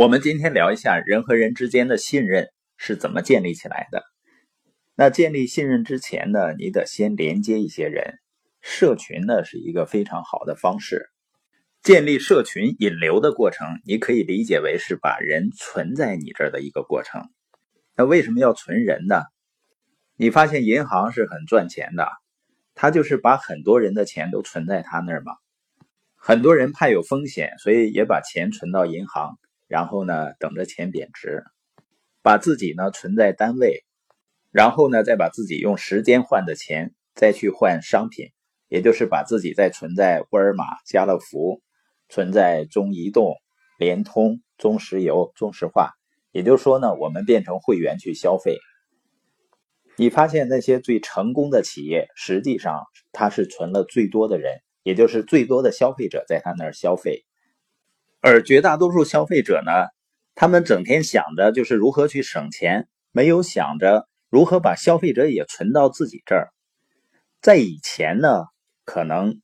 我们今天聊一下人和人之间的信任是怎么建立起来的。那建立信任之前呢，你得先连接一些人，社群呢是一个非常好的方式。建立社群引流的过程，你可以理解为是把人存在你这儿的一个过程。那为什么要存人呢？你发现银行是很赚钱的，他就是把很多人的钱都存在他那儿嘛。很多人怕有风险，所以也把钱存到银行。然后呢，等着钱贬值，把自己呢存在单位，然后呢再把自己用时间换的钱再去换商品，也就是把自己再存在沃尔玛、家乐福，存在中移动、联通、中石油、中石化。也就是说呢，我们变成会员去消费。你发现那些最成功的企业，实际上它是存了最多的人，也就是最多的消费者在他那儿消费。而绝大多数消费者呢，他们整天想着就是如何去省钱，没有想着如何把消费者也存到自己这儿。在以前呢，可能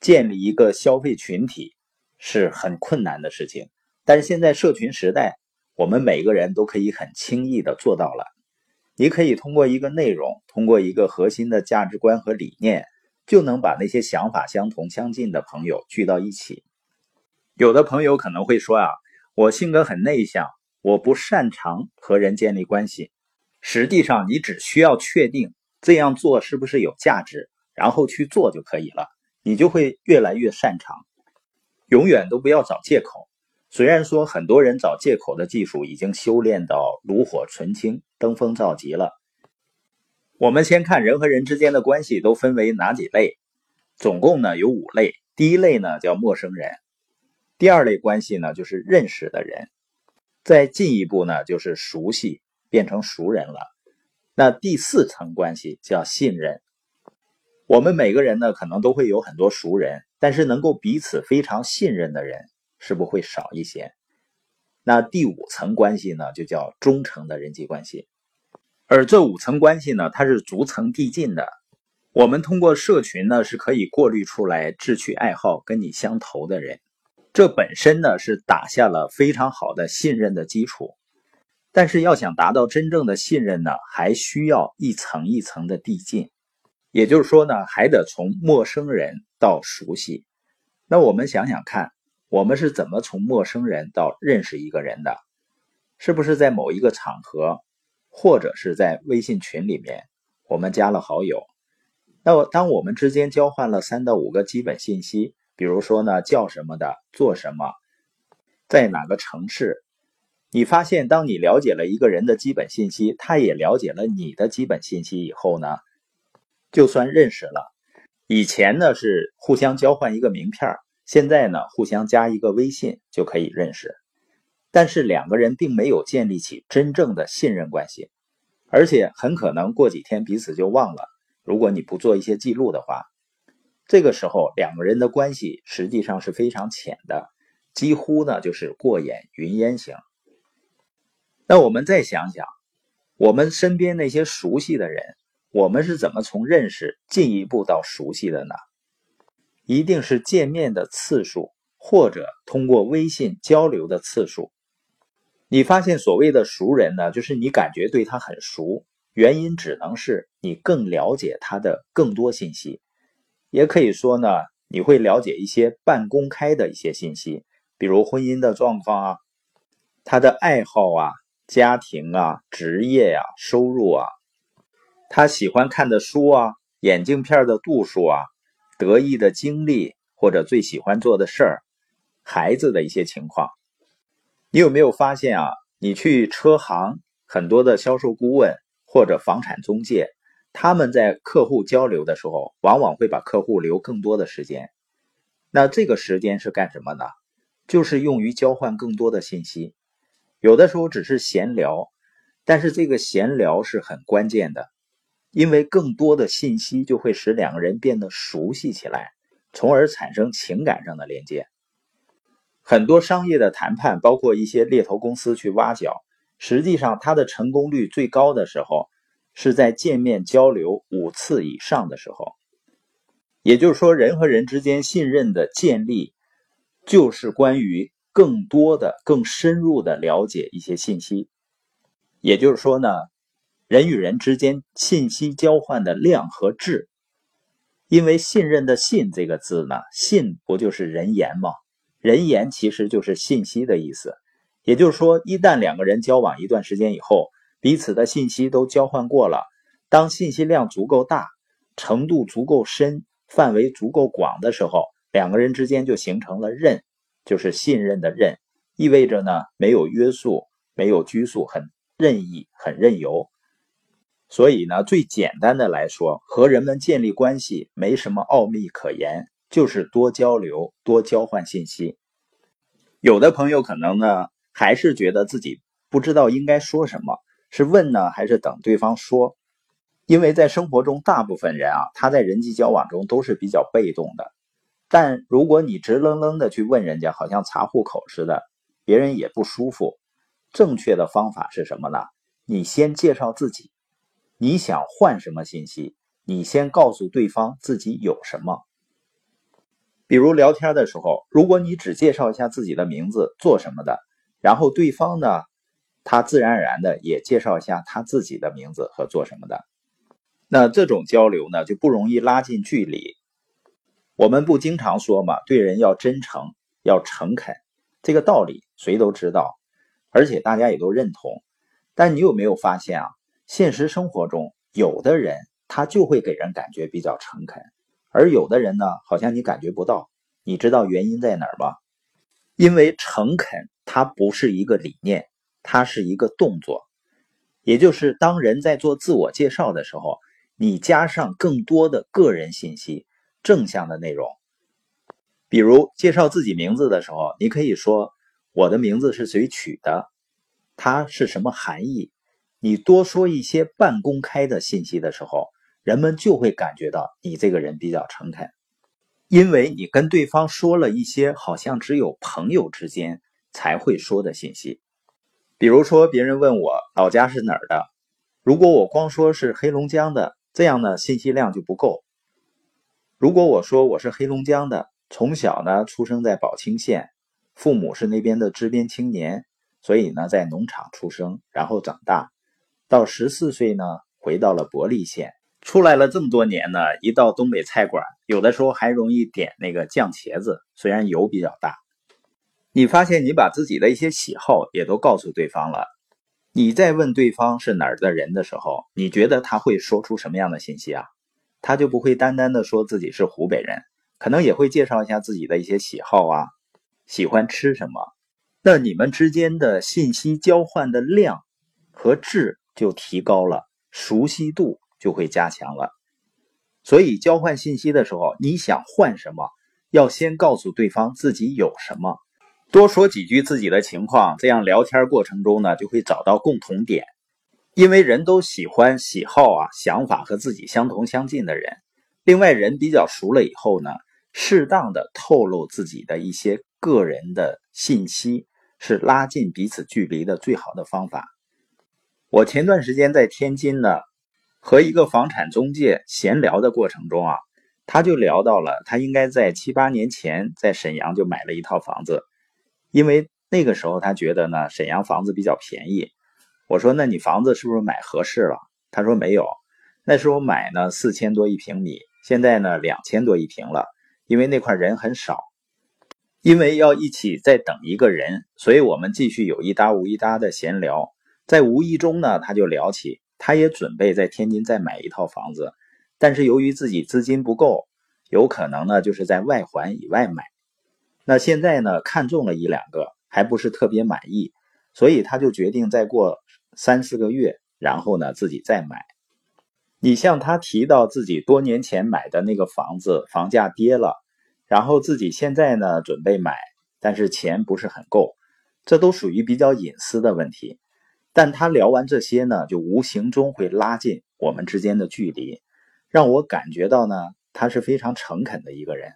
建立一个消费群体是很困难的事情，但是现在社群时代，我们每个人都可以很轻易的做到了。你可以通过一个内容，通过一个核心的价值观和理念，就能把那些想法相同相近的朋友聚到一起。有的朋友可能会说啊，我性格很内向，我不擅长和人建立关系。实际上，你只需要确定这样做是不是有价值，然后去做就可以了，你就会越来越擅长。永远都不要找借口。虽然说很多人找借口的技术已经修炼到炉火纯青、登峰造极了。我们先看人和人之间的关系都分为哪几类？总共呢有五类。第一类呢叫陌生人。第二类关系呢，就是认识的人；再进一步呢，就是熟悉，变成熟人了。那第四层关系叫信任。我们每个人呢，可能都会有很多熟人，但是能够彼此非常信任的人，是不会少一些？那第五层关系呢，就叫忠诚的人际关系。而这五层关系呢，它是逐层递进的。我们通过社群呢，是可以过滤出来志趣爱好跟你相投的人。这本身呢是打下了非常好的信任的基础，但是要想达到真正的信任呢，还需要一层一层的递进。也就是说呢，还得从陌生人到熟悉。那我们想想看，我们是怎么从陌生人到认识一个人的？是不是在某一个场合，或者是在微信群里面，我们加了好友？那么当我们之间交换了三到五个基本信息。比如说呢，叫什么的，做什么，在哪个城市？你发现，当你了解了一个人的基本信息，他也了解了你的基本信息以后呢，就算认识了。以前呢是互相交换一个名片，现在呢互相加一个微信就可以认识。但是两个人并没有建立起真正的信任关系，而且很可能过几天彼此就忘了。如果你不做一些记录的话。这个时候，两个人的关系实际上是非常浅的，几乎呢就是过眼云烟型。那我们再想想，我们身边那些熟悉的人，我们是怎么从认识进一步到熟悉的呢？一定是见面的次数，或者通过微信交流的次数。你发现所谓的熟人呢，就是你感觉对他很熟，原因只能是你更了解他的更多信息。也可以说呢，你会了解一些半公开的一些信息，比如婚姻的状况啊，他的爱好啊、家庭啊、职业呀、收入啊，他喜欢看的书啊、眼镜片的度数啊、得意的经历或者最喜欢做的事儿、孩子的一些情况。你有没有发现啊？你去车行，很多的销售顾问或者房产中介。他们在客户交流的时候，往往会把客户留更多的时间。那这个时间是干什么呢？就是用于交换更多的信息。有的时候只是闲聊，但是这个闲聊是很关键的，因为更多的信息就会使两个人变得熟悉起来，从而产生情感上的连接。很多商业的谈判，包括一些猎头公司去挖角，实际上它的成功率最高的时候。是在见面交流五次以上的时候，也就是说，人和人之间信任的建立，就是关于更多的、更深入的了解一些信息。也就是说呢，人与人之间信息交换的量和质，因为信任的“信”这个字呢，“信”不就是人言吗？人言其实就是信息的意思。也就是说，一旦两个人交往一段时间以后，彼此的信息都交换过了，当信息量足够大、程度足够深、范围足够广的时候，两个人之间就形成了任，就是信任的任，意味着呢没有约束、没有拘束，很任意、很任由。所以呢，最简单的来说，和人们建立关系没什么奥秘可言，就是多交流、多交换信息。有的朋友可能呢。还是觉得自己不知道应该说什么，是问呢，还是等对方说？因为在生活中，大部分人啊，他在人际交往中都是比较被动的。但如果你直愣愣的去问人家，好像查户口似的，别人也不舒服。正确的方法是什么呢？你先介绍自己，你想换什么信息？你先告诉对方自己有什么。比如聊天的时候，如果你只介绍一下自己的名字、做什么的。然后对方呢，他自然而然的也介绍一下他自己的名字和做什么的。那这种交流呢，就不容易拉近距离。我们不经常说嘛，对人要真诚，要诚恳，这个道理谁都知道，而且大家也都认同。但你有没有发现啊？现实生活中，有的人他就会给人感觉比较诚恳，而有的人呢，好像你感觉不到。你知道原因在哪儿吗？因为诚恳。它不是一个理念，它是一个动作，也就是当人在做自我介绍的时候，你加上更多的个人信息、正向的内容。比如介绍自己名字的时候，你可以说我的名字是谁取的，它是什么含义。你多说一些半公开的信息的时候，人们就会感觉到你这个人比较诚恳，因为你跟对方说了一些好像只有朋友之间。才会说的信息，比如说别人问我老家是哪儿的，如果我光说是黑龙江的，这样呢信息量就不够。如果我说我是黑龙江的，从小呢出生在宝清县，父母是那边的支边青年，所以呢在农场出生，然后长大，到十四岁呢回到了伯利县，出来了这么多年呢，一到东北菜馆，有的时候还容易点那个酱茄子，虽然油比较大。你发现你把自己的一些喜好也都告诉对方了，你在问对方是哪儿的人的时候，你觉得他会说出什么样的信息啊？他就不会单单的说自己是湖北人，可能也会介绍一下自己的一些喜好啊，喜欢吃什么。那你们之间的信息交换的量和质就提高了，熟悉度就会加强了。所以交换信息的时候，你想换什么，要先告诉对方自己有什么。多说几句自己的情况，这样聊天过程中呢，就会找到共同点。因为人都喜欢喜好啊、想法和自己相同相近的人。另外，人比较熟了以后呢，适当的透露自己的一些个人的信息，是拉近彼此距离的最好的方法。我前段时间在天津呢，和一个房产中介闲聊的过程中啊，他就聊到了他应该在七八年前在沈阳就买了一套房子。因为那个时候他觉得呢，沈阳房子比较便宜。我说：“那你房子是不是买合适了？”他说：“没有，那时候买呢四千多一平米，现在呢两千多一平了。因为那块人很少，因为要一起再等一个人，所以我们继续有一搭无一搭的闲聊。在无意中呢，他就聊起，他也准备在天津再买一套房子，但是由于自己资金不够，有可能呢就是在外环以外买。”那现在呢，看中了一两个，还不是特别满意，所以他就决定再过三四个月，然后呢自己再买。你像他提到自己多年前买的那个房子，房价跌了，然后自己现在呢准备买，但是钱不是很够，这都属于比较隐私的问题。但他聊完这些呢，就无形中会拉近我们之间的距离，让我感觉到呢，他是非常诚恳的一个人。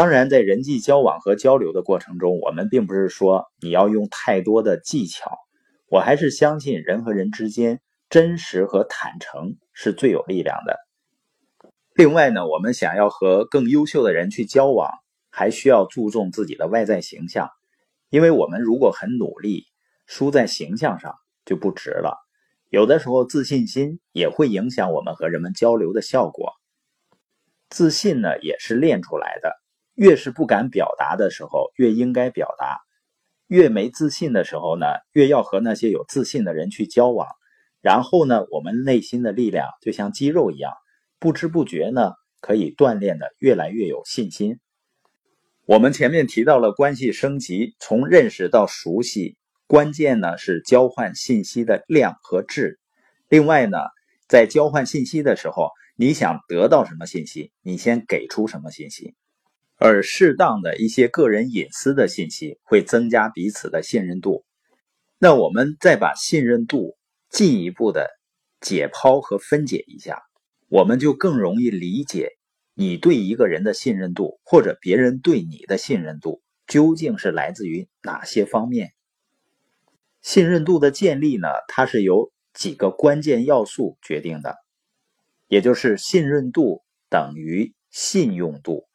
当然，在人际交往和交流的过程中，我们并不是说你要用太多的技巧。我还是相信人和人之间真实和坦诚是最有力量的。另外呢，我们想要和更优秀的人去交往，还需要注重自己的外在形象，因为我们如果很努力，输在形象上就不值了。有的时候自信心也会影响我们和人们交流的效果。自信呢也是练出来的，越是不敢表达的时候，越应该表达；越没自信的时候呢，越要和那些有自信的人去交往。然后呢，我们内心的力量就像肌肉一样，不知不觉呢，可以锻炼的越来越有信心。我们前面提到了关系升级，从认识到熟悉，关键呢是交换信息的量和质。另外呢，在交换信息的时候，你想得到什么信息，你先给出什么信息。而适当的一些个人隐私的信息，会增加彼此的信任度。那我们再把信任度。进一步的解剖和分解一下，我们就更容易理解你对一个人的信任度，或者别人对你的信任度究竟是来自于哪些方面。信任度的建立呢，它是由几个关键要素决定的，也就是信任度等于信用度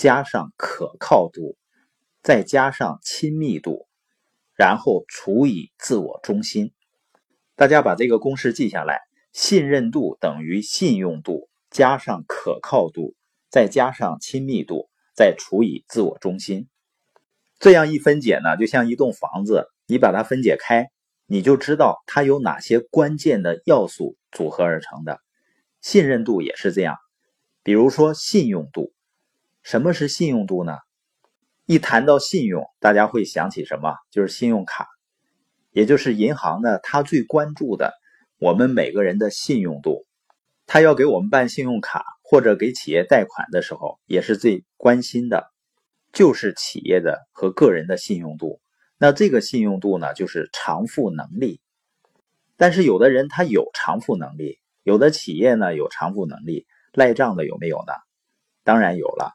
加上可靠度，再加上亲密度，然后除以自我中心。大家把这个公式记下来：信任度等于信用度加上可靠度，再加上亲密度，再除以自我中心。这样一分解呢，就像一栋房子，你把它分解开，你就知道它有哪些关键的要素组合而成的。信任度也是这样。比如说信用度，什么是信用度呢？一谈到信用，大家会想起什么？就是信用卡。也就是银行呢，它最关注的我们每个人的信用度，他要给我们办信用卡或者给企业贷款的时候，也是最关心的，就是企业的和个人的信用度。那这个信用度呢，就是偿付能力。但是有的人他有偿付能力，有的企业呢有偿付能力，赖账的有没有呢？当然有了。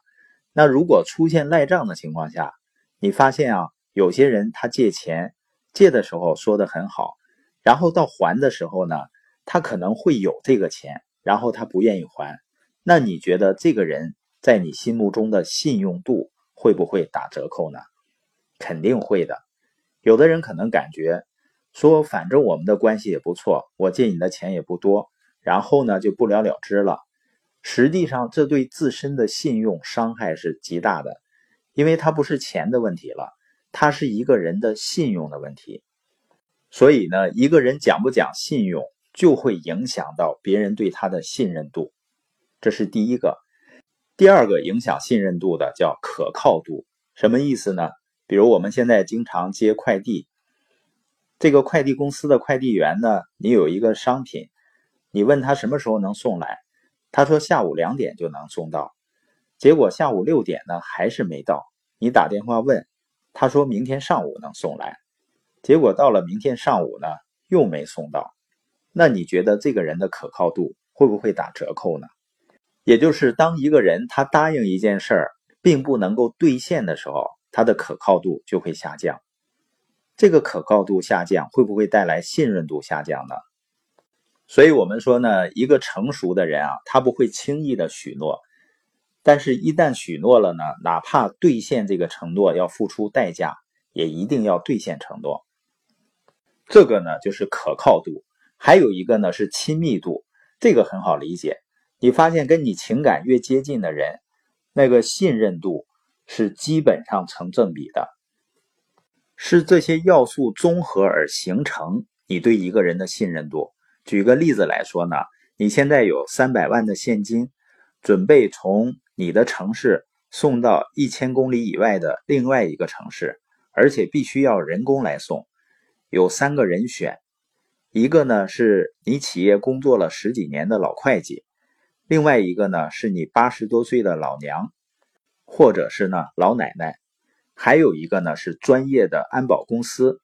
那如果出现赖账的情况下，你发现啊，有些人他借钱。借的时候说的很好，然后到还的时候呢，他可能会有这个钱，然后他不愿意还。那你觉得这个人在你心目中的信用度会不会打折扣呢？肯定会的。有的人可能感觉说，反正我们的关系也不错，我借你的钱也不多，然后呢就不了了之了。实际上，这对自身的信用伤害是极大的，因为它不是钱的问题了。它是一个人的信用的问题，所以呢，一个人讲不讲信用，就会影响到别人对他的信任度，这是第一个。第二个影响信任度的叫可靠度，什么意思呢？比如我们现在经常接快递，这个快递公司的快递员呢，你有一个商品，你问他什么时候能送来，他说下午两点就能送到，结果下午六点呢还是没到，你打电话问。他说明天上午能送来，结果到了明天上午呢，又没送到。那你觉得这个人的可靠度会不会打折扣呢？也就是当一个人他答应一件事儿，并不能够兑现的时候，他的可靠度就会下降。这个可靠度下降会不会带来信任度下降呢？所以我们说呢，一个成熟的人啊，他不会轻易的许诺。但是，一旦许诺了呢，哪怕兑现这个承诺要付出代价，也一定要兑现承诺。这个呢，就是可靠度。还有一个呢，是亲密度。这个很好理解。你发现跟你情感越接近的人，那个信任度是基本上成正比的。是这些要素综合而形成你对一个人的信任度。举个例子来说呢，你现在有三百万的现金，准备从。你的城市送到一千公里以外的另外一个城市，而且必须要人工来送。有三个人选，一个呢是你企业工作了十几年的老会计，另外一个呢是你八十多岁的老娘，或者是呢老奶奶，还有一个呢是专业的安保公司，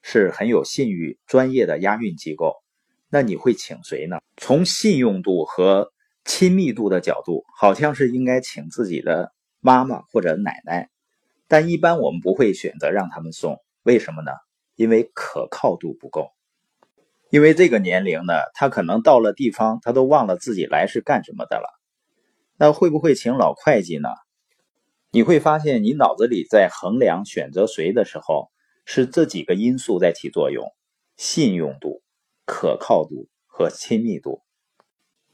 是很有信誉、专业的押运机构。那你会请谁呢？从信用度和亲密度的角度，好像是应该请自己的妈妈或者奶奶，但一般我们不会选择让他们送，为什么呢？因为可靠度不够。因为这个年龄呢，他可能到了地方，他都忘了自己来是干什么的了。那会不会请老会计呢？你会发现，你脑子里在衡量选择谁的时候，是这几个因素在起作用：信用度、可靠度和亲密度。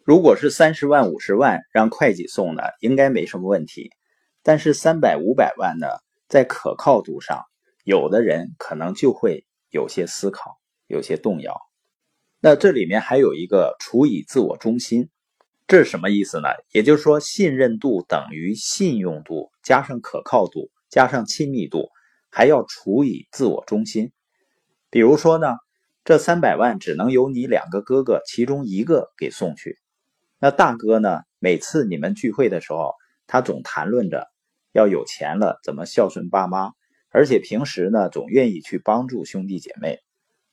如果是三十万、五十万让会计送呢，应该没什么问题。但是三百、五百万呢，在可靠度上，有的人可能就会有些思考，有些动摇。那这里面还有一个除以自我中心。这是什么意思呢？也就是说，信任度等于信用度加上可靠度加上亲密度，还要除以自我中心。比如说呢，这三百万只能由你两个哥哥其中一个给送去。那大哥呢，每次你们聚会的时候，他总谈论着要有钱了怎么孝顺爸妈，而且平时呢总愿意去帮助兄弟姐妹。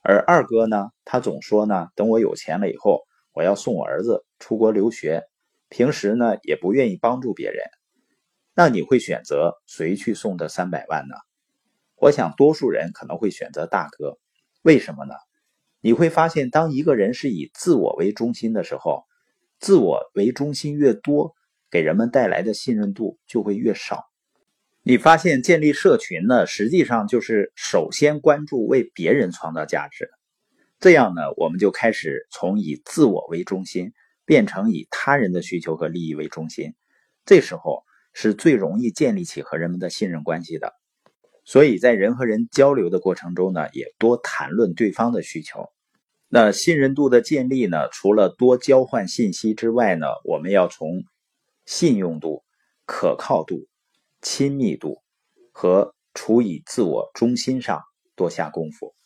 而二哥呢，他总说呢，等我有钱了以后。我要送我儿子出国留学，平时呢也不愿意帮助别人。那你会选择谁去送这三百万呢？我想多数人可能会选择大哥。为什么呢？你会发现，当一个人是以自我为中心的时候，自我为中心越多，给人们带来的信任度就会越少。你发现建立社群呢，实际上就是首先关注为别人创造价值。这样呢，我们就开始从以自我为中心变成以他人的需求和利益为中心。这时候是最容易建立起和人们的信任关系的。所以在人和人交流的过程中呢，也多谈论对方的需求。那信任度的建立呢，除了多交换信息之外呢，我们要从信用度、可靠度、亲密度和处以自我中心上多下功夫。